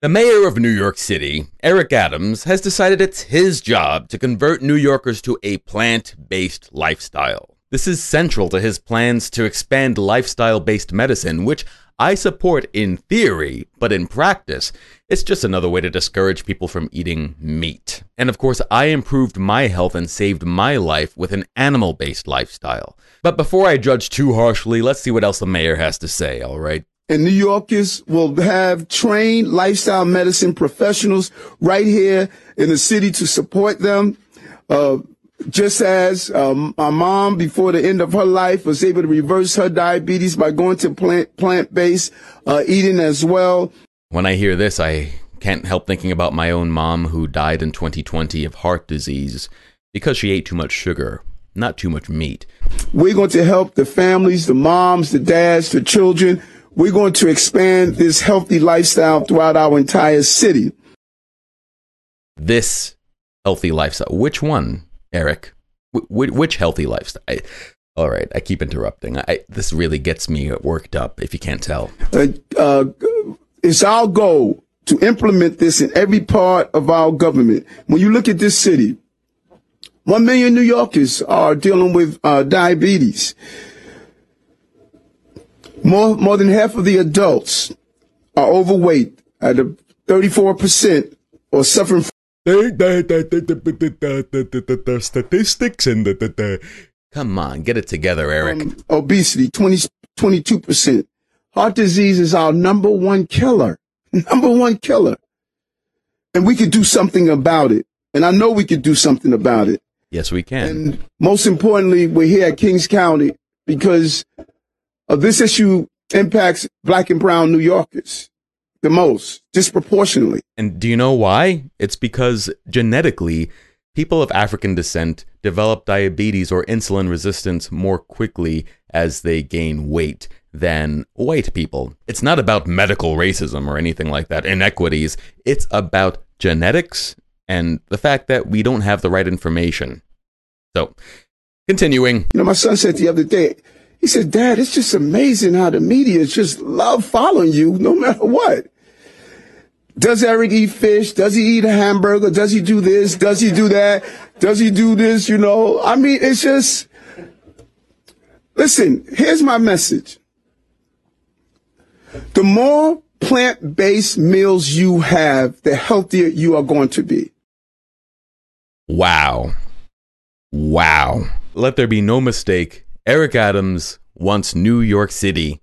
The mayor of New York City, Eric Adams, has decided it's his job to convert New Yorkers to a plant based lifestyle. This is central to his plans to expand lifestyle based medicine, which I support in theory, but in practice, it's just another way to discourage people from eating meat. And of course, I improved my health and saved my life with an animal based lifestyle. But before I judge too harshly, let's see what else the mayor has to say, alright? And New Yorkers will have trained lifestyle medicine professionals right here in the city to support them. Uh, just as um, my mom, before the end of her life, was able to reverse her diabetes by going to plant plant based uh, eating as well. When I hear this, I can't help thinking about my own mom who died in 2020 of heart disease because she ate too much sugar, not too much meat. We're going to help the families, the moms, the dads, the children we're going to expand this healthy lifestyle throughout our entire city. This healthy lifestyle. Which one, Eric? Wh- which healthy lifestyle? I, all right, I keep interrupting. I, this really gets me worked up, if you can't tell. Uh, uh, it's our goal to implement this in every part of our government. When you look at this city, one million New Yorkers are dealing with uh, diabetes. More, more than half of the adults are overweight at 34% or suffering from statistics and the, the, the, come on, get it together, Eric. Um, obesity, 20, 22%. Heart disease is our number one killer, number one killer. And we could do something about it. And I know we could do something about it. Yes, we can. And most importantly, we're here at Kings County because uh, this issue impacts black and brown New Yorkers the most, disproportionately. And do you know why? It's because genetically, people of African descent develop diabetes or insulin resistance more quickly as they gain weight than white people. It's not about medical racism or anything like that, inequities. It's about genetics and the fact that we don't have the right information. So, continuing. You know, my son said the other day, he said, Dad, it's just amazing how the media just love following you no matter what. Does Eric eat fish? Does he eat a hamburger? Does he do this? Does he do that? Does he do this? You know, I mean, it's just, listen, here's my message. The more plant-based meals you have, the healthier you are going to be. Wow. Wow. Let there be no mistake. Eric Adams wants New York City,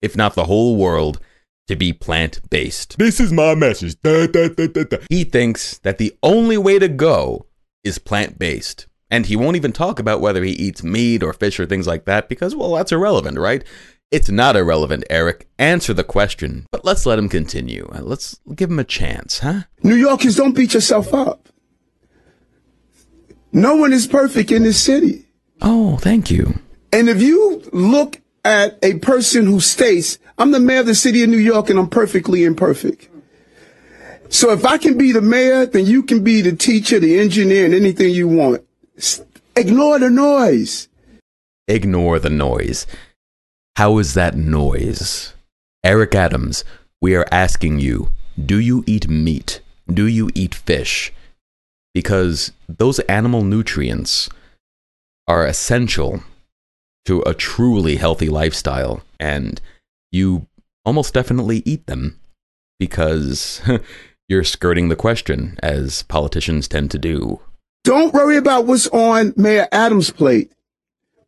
if not the whole world, to be plant based. This is my message. Da, da, da, he thinks that the only way to go is plant based. And he won't even talk about whether he eats meat or fish or things like that because, well, that's irrelevant, right? It's not irrelevant, Eric. Answer the question. But let's let him continue. Uh, let's give him a chance, huh? New Yorkers, don't beat yourself up. No one is perfect in this city. Oh, thank you. And if you look at a person who states, I'm the mayor of the city of New York and I'm perfectly imperfect. So if I can be the mayor, then you can be the teacher, the engineer, and anything you want. Ignore the noise. Ignore the noise. How is that noise? Eric Adams, we are asking you, do you eat meat? Do you eat fish? Because those animal nutrients are essential to a truly healthy lifestyle. And you almost definitely eat them because you're skirting the question, as politicians tend to do. Don't worry about what's on Mayor Adams' plate.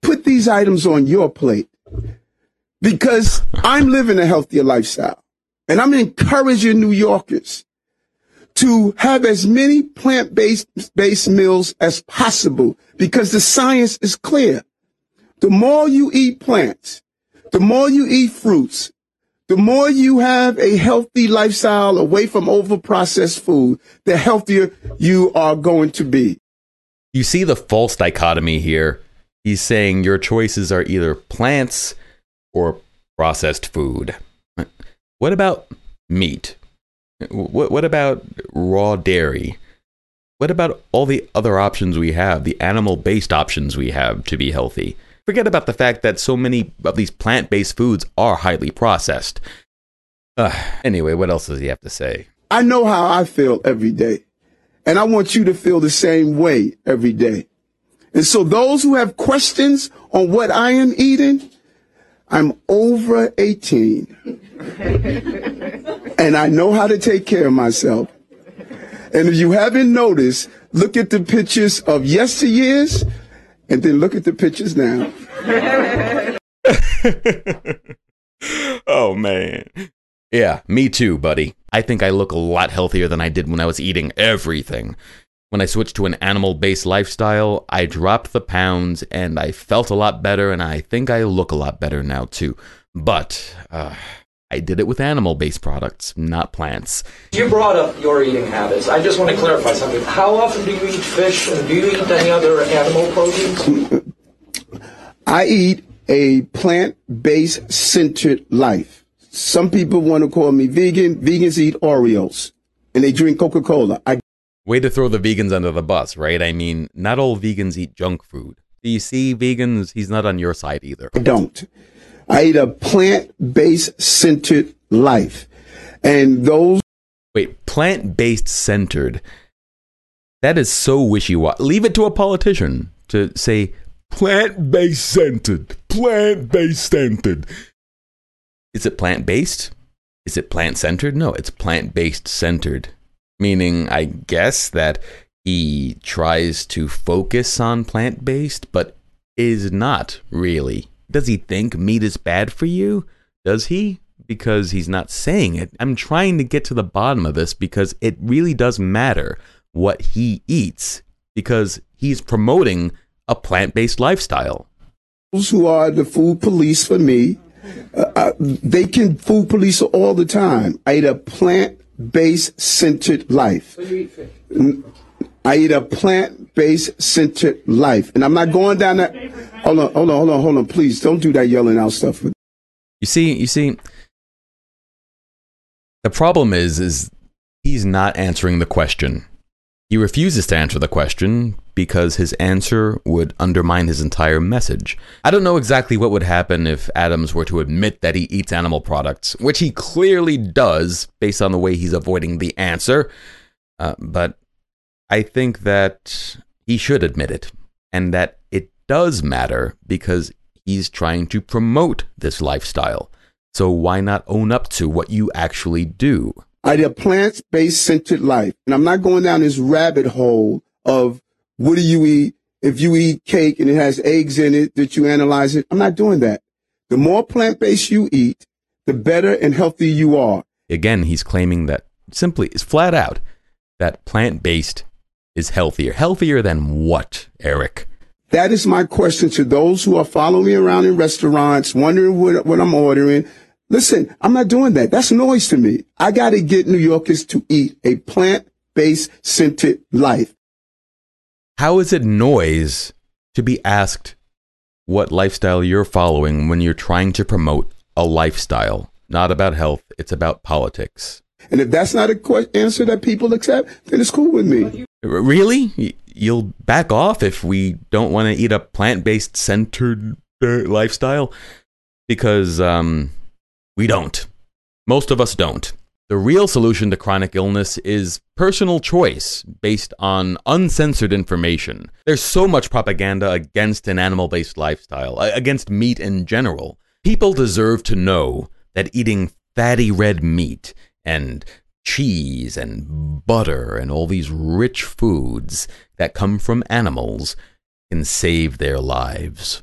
Put these items on your plate because I'm living a healthier lifestyle and I'm encouraging New Yorkers to have as many plant-based based meals as possible because the science is clear. The more you eat plants, the more you eat fruits, the more you have a healthy lifestyle away from over processed food, the healthier you are going to be. You see the false dichotomy here. He's saying your choices are either plants or processed food. What about meat? What, what about raw dairy? What about all the other options we have, the animal based options we have to be healthy? Forget about the fact that so many of these plant based foods are highly processed. Uh, anyway, what else does he have to say? I know how I feel every day. And I want you to feel the same way every day. And so those who have questions on what I am eating, I'm over 18. and I know how to take care of myself. And if you haven't noticed, look at the pictures of yesteryears and then look at the pictures now. oh man. Yeah, me too, buddy. I think I look a lot healthier than I did when I was eating everything. When I switched to an animal based lifestyle, I dropped the pounds and I felt a lot better, and I think I look a lot better now too. But uh, I did it with animal based products, not plants. You brought up your eating habits. I just want to clarify something. How often do you eat fish and do you eat any other animal proteins? I eat a plant based centered life. Some people want to call me vegan. Vegans eat Oreos and they drink Coca Cola. I Way to throw the vegans under the bus, right? I mean, not all vegans eat junk food. Do you see vegans? He's not on your side either. don't. I eat a plant based centered life. And those Wait, plant based centered. That is so wishy washy. Leave it to a politician to say Plant based centered. Plant based centered. Is it plant based? Is it plant centered? No, it's plant based centered. Meaning, I guess that he tries to focus on plant based, but is not really. Does he think meat is bad for you? Does he? Because he's not saying it. I'm trying to get to the bottom of this because it really does matter what he eats because he's promoting a plant based lifestyle. Those who are the food police for me, uh, uh, they can food police all the time. I eat a plant based centered life. I eat a plant based centered life. And I'm not going down that. Hold on, hold on, hold on, hold on. Please don't do that yelling out stuff. You see, you see, the problem is, is he's not answering the question. He refuses to answer the question because his answer would undermine his entire message. I don't know exactly what would happen if Adams were to admit that he eats animal products, which he clearly does based on the way he's avoiding the answer. Uh, but I think that he should admit it and that it does matter because he's trying to promote this lifestyle. So why not own up to what you actually do? I eat a plant based centered life. And I'm not going down this rabbit hole of what do you eat? If you eat cake and it has eggs in it, that you analyze it. I'm not doing that. The more plant based you eat, the better and healthier you are. Again, he's claiming that simply, is flat out, that plant based is healthier. Healthier than what, Eric? That is my question to those who are following me around in restaurants, wondering what, what I'm ordering. Listen, I'm not doing that. That's noise to me. I got to get New Yorkers to eat a plant based centered life. How is it noise to be asked what lifestyle you're following when you're trying to promote a lifestyle? Not about health, it's about politics. And if that's not a que- answer that people accept, then it's cool with me. Really? You'll back off if we don't want to eat a plant based centered uh, lifestyle? Because um, we don't. Most of us don't. The real solution to chronic illness is personal choice based on uncensored information. There's so much propaganda against an animal based lifestyle, against meat in general. People deserve to know that eating fatty red meat and cheese and butter and all these rich foods that come from animals can save their lives.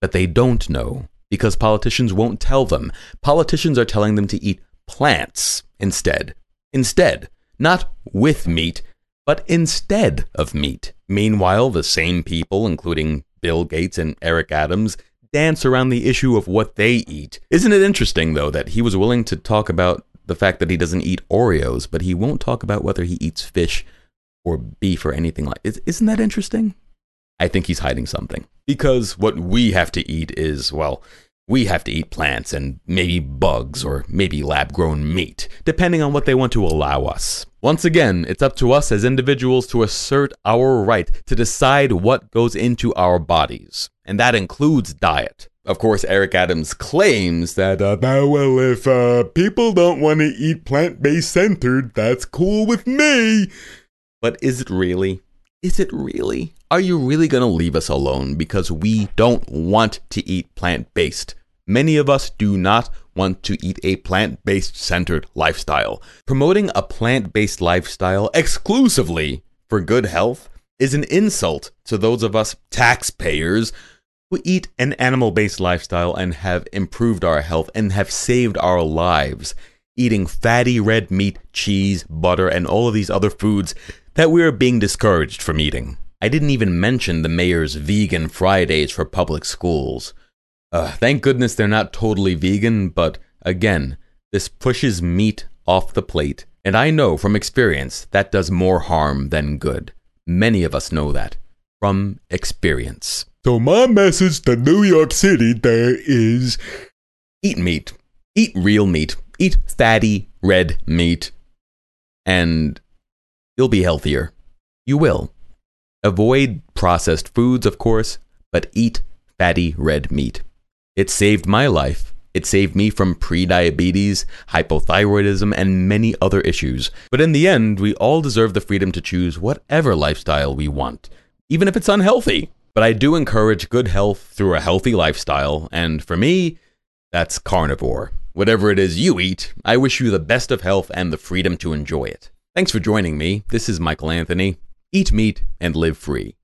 But they don't know because politicians won't tell them. Politicians are telling them to eat plants instead. Instead, not with meat, but instead of meat. Meanwhile, the same people, including Bill Gates and Eric Adams, dance around the issue of what they eat. Isn't it interesting, though, that he was willing to talk about the fact that he doesn't eat Oreos, but he won't talk about whether he eats fish or beef or anything like is, Isn't that interesting? I think he's hiding something. Because what we have to eat is, well, we have to eat plants and maybe bugs or maybe lab grown meat, depending on what they want to allow us. Once again, it's up to us as individuals to assert our right to decide what goes into our bodies, and that includes diet. Of course, Eric Adams claims that, uh, well, if uh, people don't want to eat plant based centered, that's cool with me. but is it really? Is it really? Are you really going to leave us alone because we don't want to eat plant based? Many of us do not want to eat a plant based centered lifestyle. Promoting a plant based lifestyle exclusively for good health is an insult to those of us taxpayers who eat an animal based lifestyle and have improved our health and have saved our lives, eating fatty red meat, cheese, butter, and all of these other foods that we are being discouraged from eating. I didn't even mention the mayor's vegan Fridays for public schools. Uh, thank goodness they're not totally vegan, but again, this pushes meat off the plate, and I know from experience that does more harm than good. Many of us know that from experience. So, my message to New York City there is Eat meat. Eat real meat. Eat fatty red meat. And you'll be healthier. You will. Avoid processed foods, of course, but eat fatty red meat. It saved my life. It saved me from prediabetes, hypothyroidism, and many other issues. But in the end, we all deserve the freedom to choose whatever lifestyle we want, even if it's unhealthy. But I do encourage good health through a healthy lifestyle, and for me, that's carnivore. Whatever it is you eat, I wish you the best of health and the freedom to enjoy it. Thanks for joining me. This is Michael Anthony. Eat meat and live free.